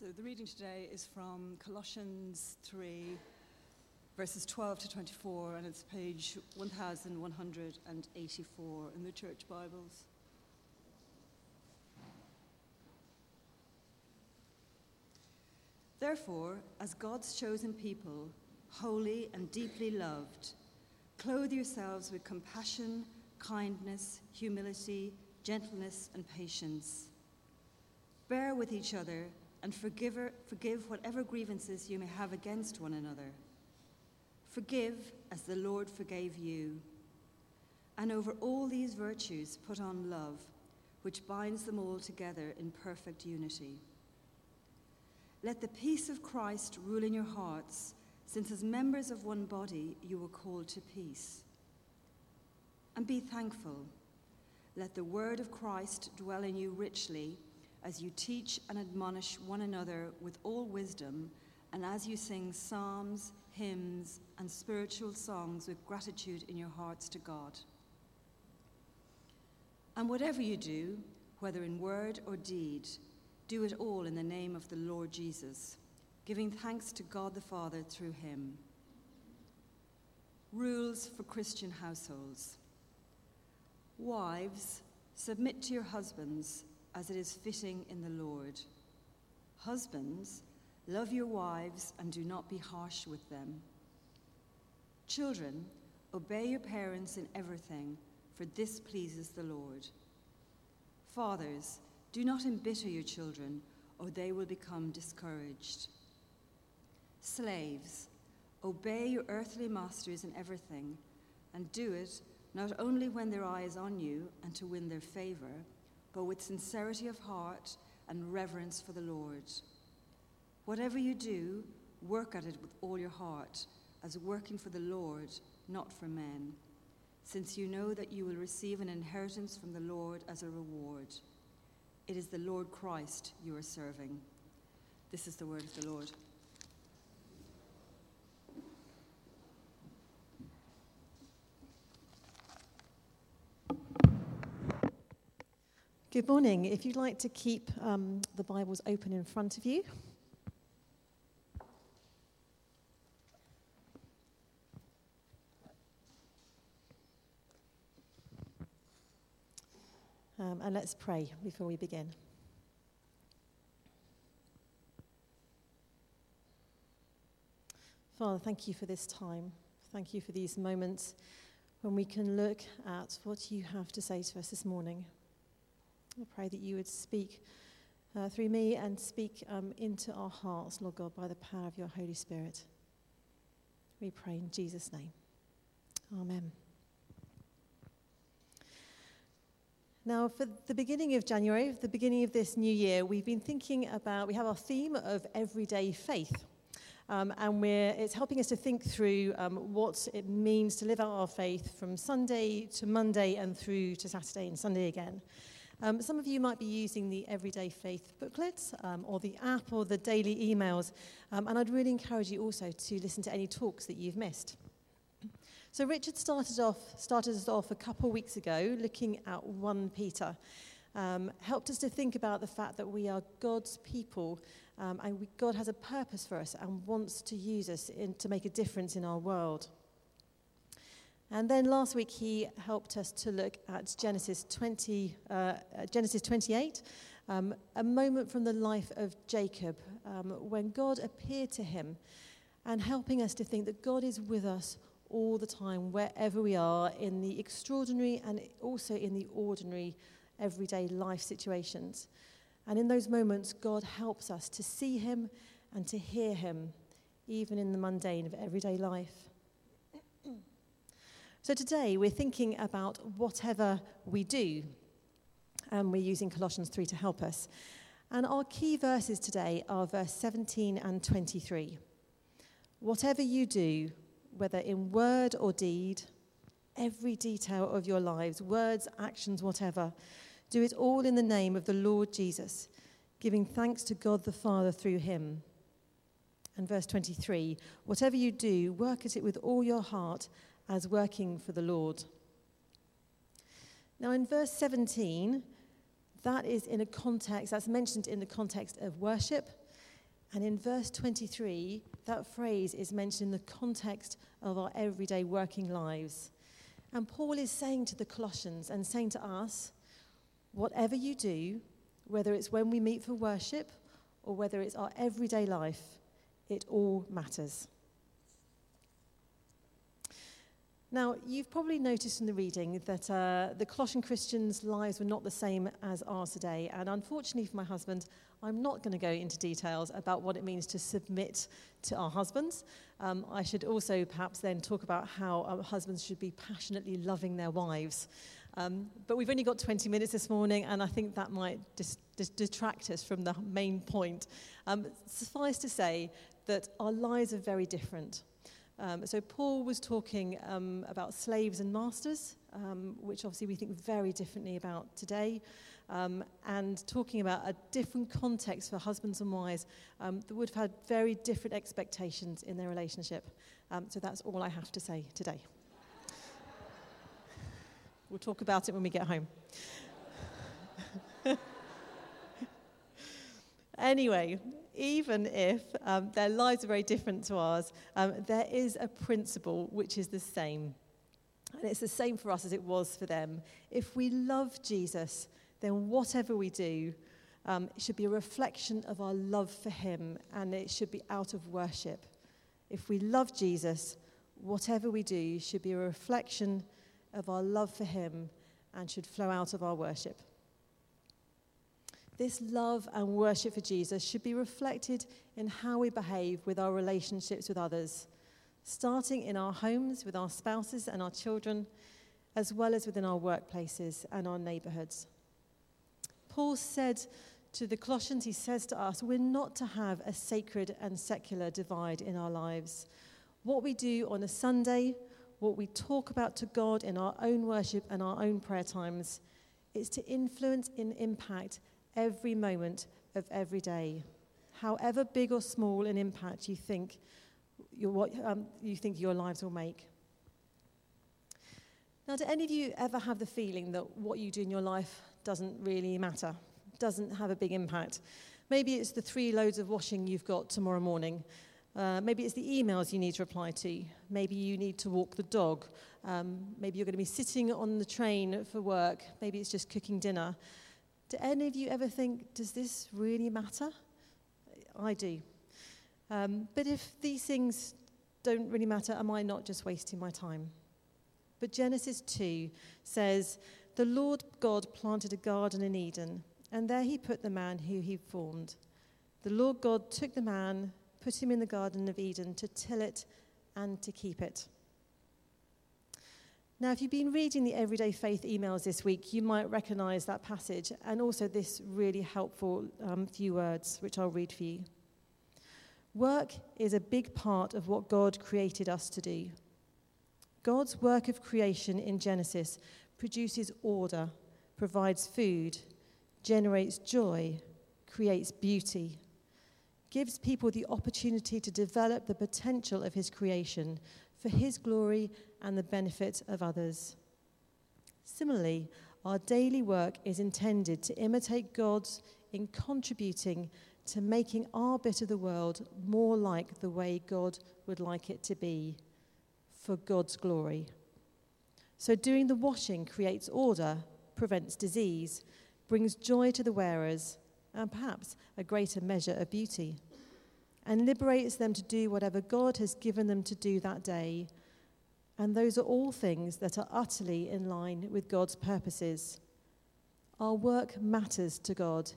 So the reading today is from Colossians 3, verses 12 to 24, and it's page 1184 in the Church Bibles. Therefore, as God's chosen people, holy and deeply loved, clothe yourselves with compassion, kindness, humility, gentleness, and patience. Bear with each other and forgive, forgive whatever grievances you may have against one another. Forgive as the Lord forgave you. And over all these virtues, put on love, which binds them all together in perfect unity. Let the peace of Christ rule in your hearts, since as members of one body you were called to peace. And be thankful. Let the word of Christ dwell in you richly as you teach and admonish one another with all wisdom, and as you sing psalms, hymns, and spiritual songs with gratitude in your hearts to God. And whatever you do, whether in word or deed, do it all in the name of the Lord Jesus, giving thanks to God the Father through him. Rules for Christian households. Wives, submit to your husbands as it is fitting in the Lord. Husbands, love your wives and do not be harsh with them. Children, obey your parents in everything, for this pleases the Lord. Fathers, do not embitter your children, or they will become discouraged. Slaves, obey your earthly masters in everything, and do it not only when their eye is on you and to win their favor but with sincerity of heart and reverence for the Lord. Whatever you do, work at it with all your heart, as working for the Lord, not for men, since you know that you will receive an inheritance from the Lord as a reward. It is the Lord Christ you are serving. This is the word of the Lord. Good morning. If you'd like to keep um, the Bibles open in front of you. Um, and let's pray before we begin. Father, thank you for this time. Thank you for these moments when we can look at what you have to say to us this morning. I pray that you would speak uh, through me and speak um, into our hearts, Lord God, by the power of your Holy Spirit. We pray in Jesus' name. Amen. Now, for the beginning of January, the beginning of this new year, we've been thinking about, we have our theme of everyday faith. Um, and it's helping us to think through um, what it means to live out our faith from Sunday to Monday and through to Saturday and Sunday again. Um, some of you might be using the Everyday Faith booklets um, or the app or the daily emails, um, and I'd really encourage you also to listen to any talks that you've missed. So Richard started off started us off a couple of weeks ago looking at 1 Peter. Um, helped us to think about the fact that we are God's people um, and we, God has a purpose for us and wants to use us in, to make a difference in our world. And then last week he helped us to look at Genesis 20, uh, Genesis 28, um, a moment from the life of Jacob um, when God appeared to him and helping us to think that God is with us all the time, wherever we are, in the extraordinary and also in the ordinary everyday life situations. And in those moments, God helps us to see him and to hear him, even in the mundane of everyday life. So today we're thinking about whatever we do, and we're using Colossians 3 to help us. And our key verses today are verse 17 and 23. Whatever you do, whether in word or deed, every detail of your lives, words, actions, whatever, do it all in the name of the Lord Jesus, giving thanks to God the Father through him. And verse 23 Whatever you do, work at it with all your heart as working for the Lord. Now, in verse 17, that is in a context, that's mentioned in the context of worship. And in verse 23, that phrase is mentioned in the context of our everyday working lives. And Paul is saying to the Colossians and saying to us, whatever you do, whether it's when we meet for worship or whether it's our everyday life, it all matters. Now, you've probably noticed in the reading that uh, the Colossian Christians' lives were not the same as ours today. And unfortunately for my husband, I'm not going to go into details about what it means to submit to our husbands. Um, I should also perhaps then talk about how husbands should be passionately loving their wives. Um, but we've only got 20 minutes this morning, and I think that might dis- dis- detract us from the main point. Um, suffice to say that our lives are very different. Um, so Paul was talking um, about slaves and masters, um, which obviously we think very differently about today, um, and talking about a different context for husbands and wives um, that would have had very different expectations in their relationship. Um, so that's all I have to say today. we'll talk about it when we get home. anyway, even if um, their lives are very different to ours, um, there is a principle which is the same. And it's the same for us as it was for them. If we love Jesus, then whatever we do, um, should be a reflection of our love for him and it should be out of worship. If we love Jesus, whatever we do should be a reflection of our love for him and should flow out of our worship. This love and worship for Jesus should be reflected in how we behave with our relationships with others, starting in our homes with our spouses and our children, as well as within our workplaces and our neighborhoods. Paul said to the Colossians, he says to us, we're not to have a sacred and secular divide in our lives. What we do on a Sunday, what we talk about to God in our own worship and our own prayer times, is to influence and impact every moment of every day, however big or small an impact you think, what, um, you think your lives will make. Now, do any of you ever have the feeling that what you do in your life doesn't really matter, doesn't have a big impact? Maybe it's the three loads of washing you've got tomorrow morning. Uh, maybe it's the emails you need to reply to. Maybe you need to walk the dog. Um, maybe you're going to be sitting on the train for work. Maybe it's just cooking dinner. Do any of you ever think, does this really matter? I do. Um, but if these things don't really matter, am I not just wasting my time? But Genesis 2 says, The Lord God planted a garden in Eden, and there he put the man who he formed. The Lord God took the man, put him in the Garden of Eden to till it and to keep it. Now, if you've been reading the Everyday Faith emails this week, you might recognize that passage and also this really helpful um, few words, which I'll read for you. Work is a big part of what God created us to do. God's work of creation in Genesis produces order, provides food, generates joy, creates beauty, gives people the opportunity to develop the potential of his creation for his glory and the benefit of others. Similarly, our daily work is intended to imitate God in contributing to making our bit of the world more like the way God would like it to be for God's glory. So, doing the washing creates order, prevents disease, brings joy to the wearers, and perhaps a greater measure of beauty, and liberates them to do whatever God has given them to do that day and those are all things that are utterly in line with God's purposes. Our work matters to God,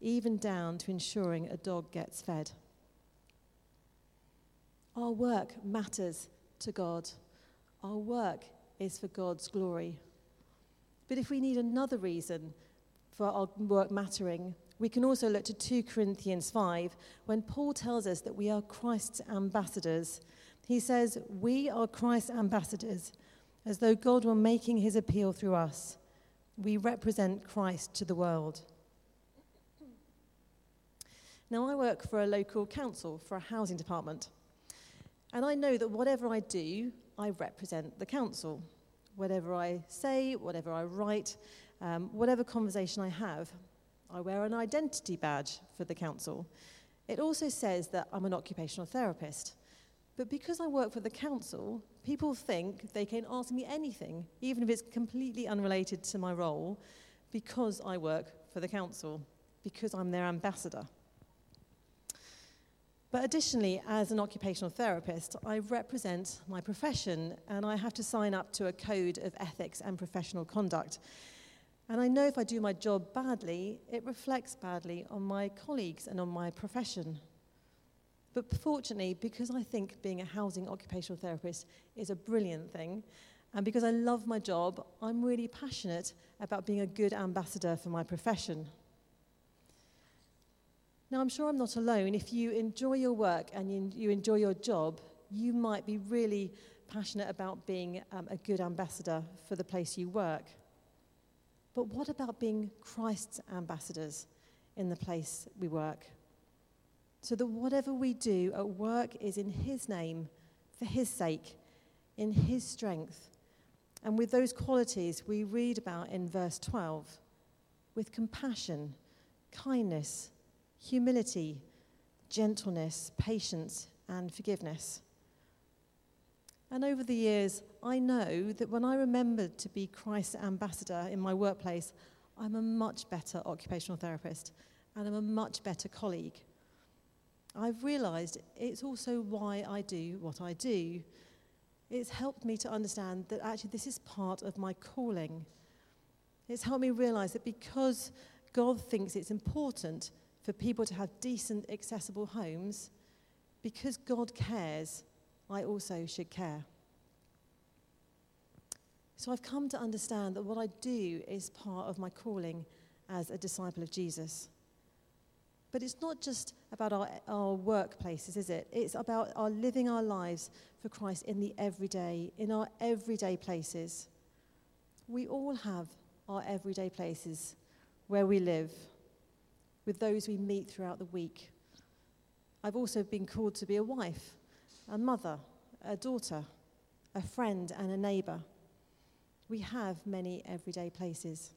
even down to ensuring a dog gets fed. Our work matters to God. Our work is for God's glory. But if we need another reason for our work mattering, we can also look to 2 Corinthians 5 when Paul tells us that we are Christ's ambassadors he says, We are Christ's ambassadors, as though God were making his appeal through us. We represent Christ to the world. Now, I work for a local council, for a housing department. And I know that whatever I do, I represent the council. Whatever I say, whatever I write, um, whatever conversation I have, I wear an identity badge for the council. It also says that I'm an occupational therapist. But because I work for the council, people think they can ask me anything, even if it's completely unrelated to my role, because I work for the council, because I'm their ambassador. But additionally, as an occupational therapist, I represent my profession and I have to sign up to a code of ethics and professional conduct. And I know if I do my job badly, it reflects badly on my colleagues and on my profession. But fortunately, because I think being a housing occupational therapist is a brilliant thing, and because I love my job, I'm really passionate about being a good ambassador for my profession. Now, I'm sure I'm not alone. If you enjoy your work and you, enjoy your job, you might be really passionate about being um, a good ambassador for the place you work. But what about being Christ's ambassadors in the place we work? So that whatever we do at work is in His name, for His sake, in His strength. And with those qualities we read about in verse 12 with compassion, kindness, humility, gentleness, patience, and forgiveness. And over the years, I know that when I remembered to be Christ's ambassador in my workplace, I'm a much better occupational therapist and I'm a much better colleague. I've realized it's also why I do what I do. It's helped me to understand that actually this is part of my calling. It's helped me realize that because God thinks it's important for people to have decent, accessible homes, because God cares, I also should care. So I've come to understand that what I do is part of my calling as a disciple of Jesus. But it's not just about our, our workplaces, is it? It's about our living our lives for Christ in the everyday, in our everyday places. We all have our everyday places where we live, with those we meet throughout the week. I've also been called to be a wife, a mother, a daughter, a friend, and a neighbour. We have many everyday places.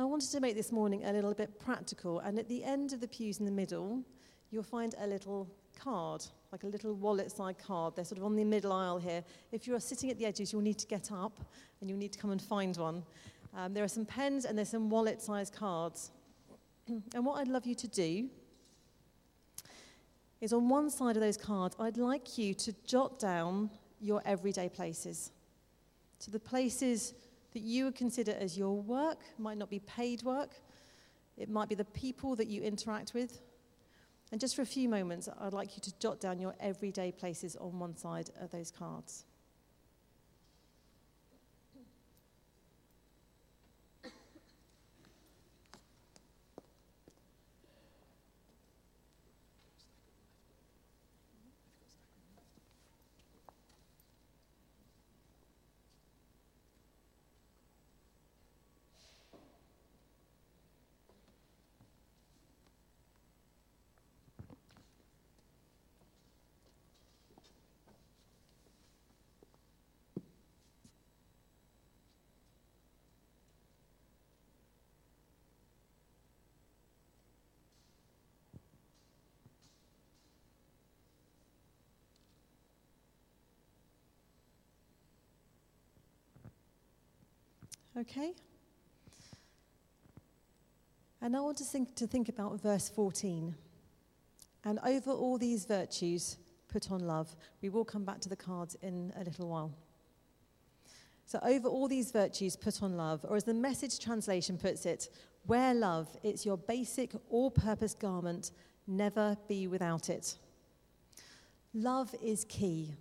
I wanted to make this morning a little bit practical, and at the end of the pews in the middle, you'll find a little card, like a little wallet side card. They're sort of on the middle aisle here. If you're sitting at the edges, you'll need to get up and you'll need to come and find one. Um, there are some pens and there's some wallet sized cards. and what I'd love you to do is on one side of those cards, I'd like you to jot down your everyday places. So the places that you would consider as your work, might not be paid work, it might be the people that you interact with. And just for a few moments, I'd like you to jot down your everyday places on one side of those cards. Okay? And I want to think, to think about verse 14. And over all these virtues, put on love. We will come back to the cards in a little while. So, over all these virtues, put on love. Or as the message translation puts it, wear love. It's your basic, all purpose garment. Never be without it. Love is key.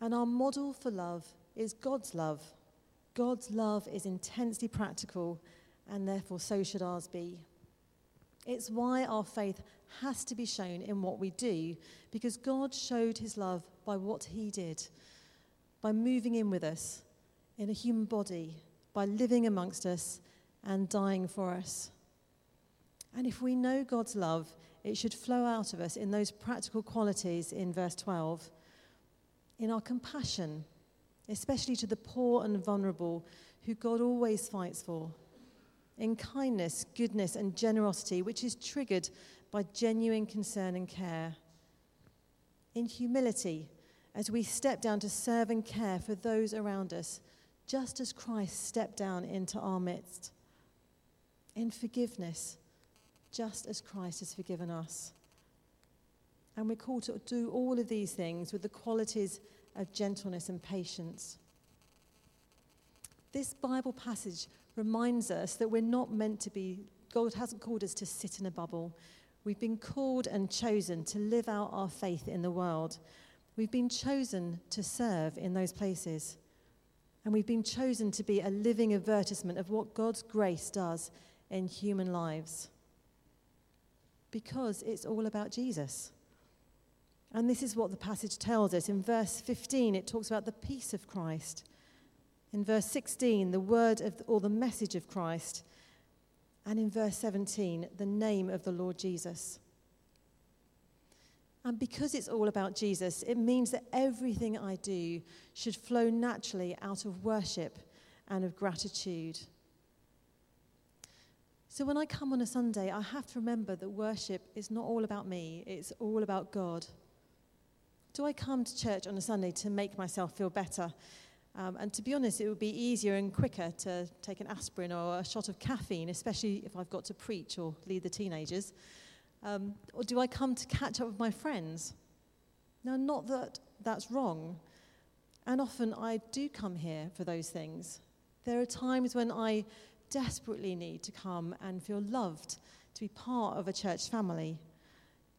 And our model for love is God's love. God's love is intensely practical, and therefore so should ours be. It's why our faith has to be shown in what we do, because God showed his love by what he did, by moving in with us in a human body, by living amongst us and dying for us. And if we know God's love, it should flow out of us in those practical qualities in verse 12, in our compassion especially to the poor and vulnerable who God always fights for. In kindness, goodness, and generosity, which is triggered by genuine concern and care. In humility, as we step down to serve and care for those around us, just as Christ stepped down into our midst. In forgiveness, just as Christ has forgiven us. And we're called to do all of these things with the qualities of gentleness and patience. This Bible passage reminds us that we're not meant to be, God hasn't called us to sit in a bubble. We've been called and chosen to live out our faith in the world. We've been chosen to serve in those places. And we've been chosen to be a living advertisement of what God's grace does in human lives. Because it's all about Jesus. And this is what the passage tells us. In verse 15, it talks about the peace of Christ. In verse 16, the word of, or the message of Christ. And in verse 17, the name of the Lord Jesus. And because it's all about Jesus, it means that everything I do should flow naturally out of worship and of gratitude. So when I come on a Sunday, I have to remember that worship is not all about me, it's all about God. Do I come to church on a Sunday to make myself feel better? Um, and to be honest, it would be easier and quicker to take an aspirin or a shot of caffeine, especially if I've got to preach or lead the teenagers. Um, or do I come to catch up with my friends? Now, not that that's wrong. And often I do come here for those things. There are times when I desperately need to come and feel loved, to be part of a church family,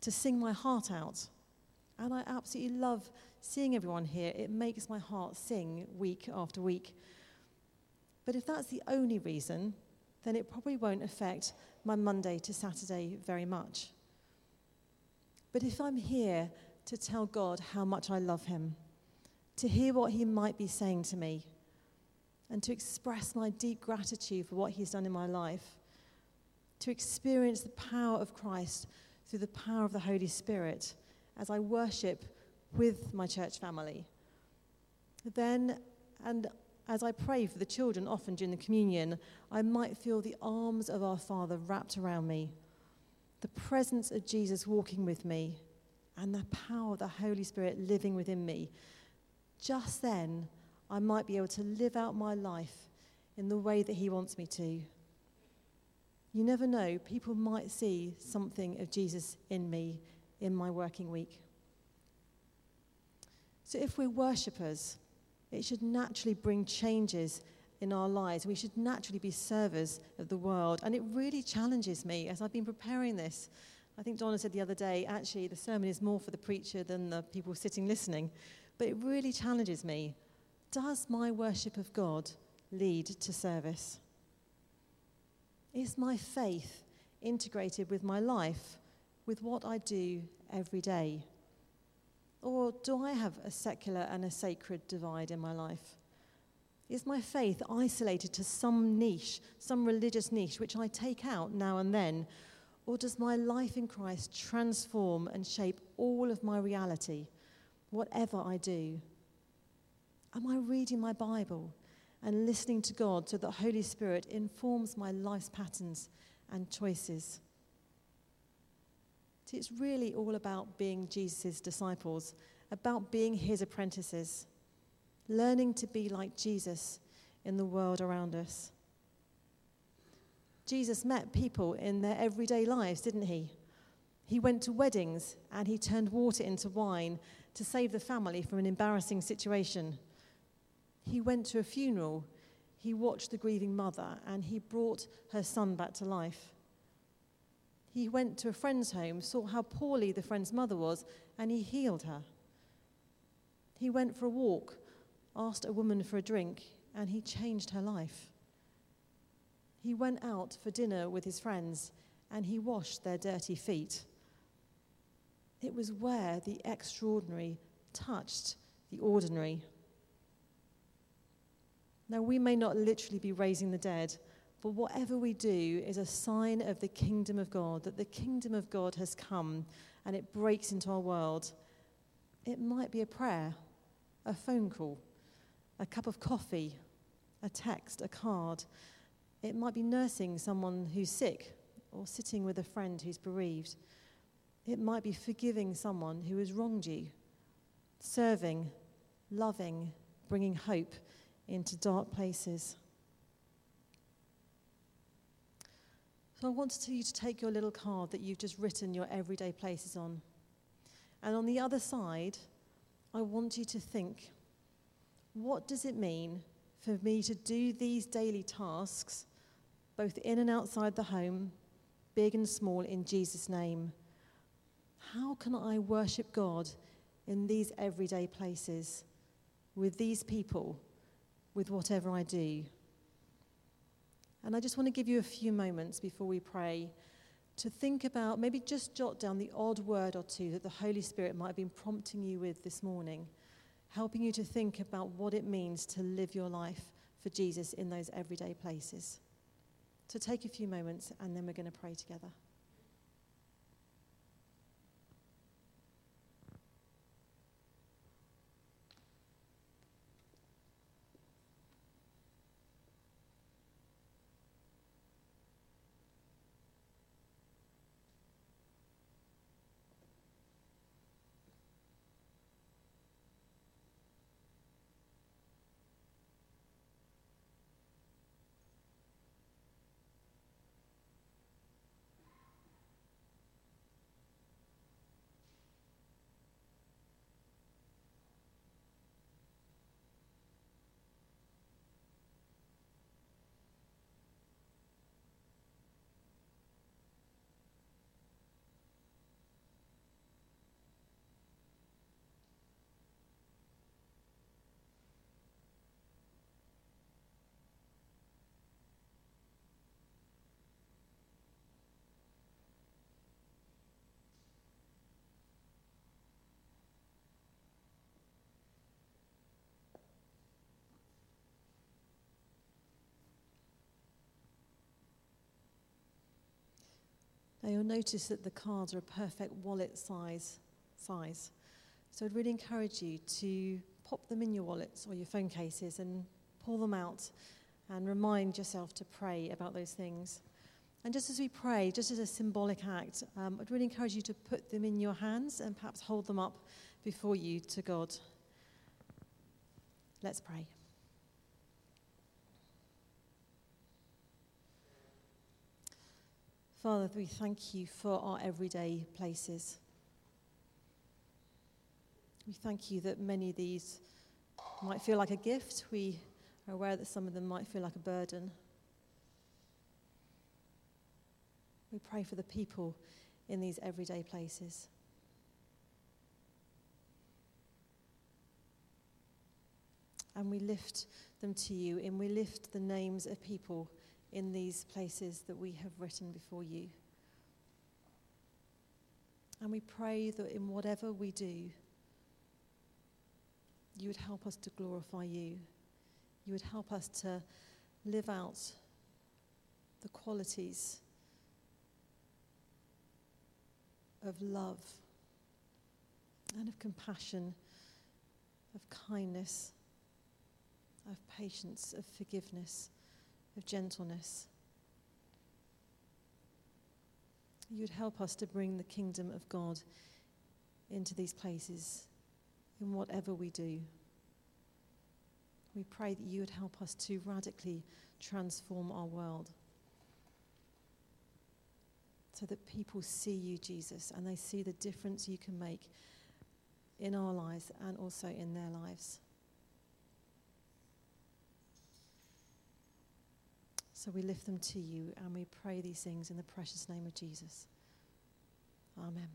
to sing my heart out and I absolutely love seeing everyone here. It makes my heart sing week after week. But if that's the only reason, then it probably won't affect my Monday to Saturday very much. But if I'm here to tell God how much I love Him, to hear what He might be saying to me, and to express my deep gratitude for what He's done in my life, to experience the power of Christ through the power of the Holy Spirit, as I worship with my church family. Then, and as I pray for the children often during the communion, I might feel the arms of our Father wrapped around me, the presence of Jesus walking with me, and the power of the Holy Spirit living within me. Just then, I might be able to live out my life in the way that He wants me to. You never know, people might see something of Jesus in me in my working week. So, if we're worshippers, it should naturally bring changes in our lives. We should naturally be servers of the world. And it really challenges me as I've been preparing this. I think Donna said the other day, actually, the sermon is more for the preacher than the people sitting listening. But it really challenges me. Does my worship of God lead to service? Is my faith integrated with my life? With what I do every day? Or do I have a secular and a sacred divide in my life? Is my faith isolated to some niche, some religious niche, which I take out now and then? Or does my life in Christ transform and shape all of my reality, whatever I do? Am I reading my Bible and listening to God so that the Holy Spirit informs my life's patterns and choices? It's really all about being Jesus' disciples, about being his apprentices, learning to be like Jesus in the world around us. Jesus met people in their everyday lives, didn't he? He went to weddings and he turned water into wine to save the family from an embarrassing situation. He went to a funeral. He watched the grieving mother and he brought her son back to life. He went to a friend's home, saw how poorly the friend's mother was, and he healed her. He went for a walk, asked a woman for a drink, and he changed her life. He went out for dinner with his friends, and he washed their dirty feet. It was where the extraordinary touched the ordinary. Now, we may not literally be raising the dead but whatever we do is a sign of the kingdom of God, that the kingdom of God has come and it breaks into our world. It might be a prayer, a phone call, a cup of coffee, a text, a card. It might be nursing someone who's sick or sitting with a friend who's bereaved. It might be forgiving someone who has wronged you, serving, loving, bringing hope into dark places. So I want you to take your little card that you've just written your everyday places on. And on the other side, I want you to think what does it mean for me to do these daily tasks, both in and outside the home, big and small, in Jesus' name? How can I worship God in these everyday places, with these people, with whatever I do? And I just want to give you a few moments before we pray to think about, maybe just jot down the odd word or two that the Holy Spirit might have been prompting you with this morning, helping you to think about what it means to live your life for Jesus in those everyday places. So take a few moments and then we're going to pray together. Now you'll notice that the cards are a perfect wallet size size. So I'd really encourage you to pop them in your wallets or your phone cases and pull them out and remind yourself to pray about those things. And just as we pray, just as a symbolic act, um, I'd really encourage you to put them in your hands and perhaps hold them up before you to God. Let's pray. Father, we thank you for our everyday places. We thank you that many of these might feel like a gift. We are aware that some of them might feel like a burden. We pray for the people in these everyday places. And we lift them to you, and we lift the names of people in these places that we have written before you. And we pray that in whatever we do, you would help us to glorify you. You would help us to live out the qualities of love and of compassion, of kindness, of patience, of forgiveness of gentleness. You'd help us to bring the kingdom of God into these places in whatever we do. We pray that you would help us to radically transform our world so that people see you, Jesus, and they see the difference you can make in our lives and also in their lives. So we lift them to you and we pray these things in the precious name of Jesus. Amen.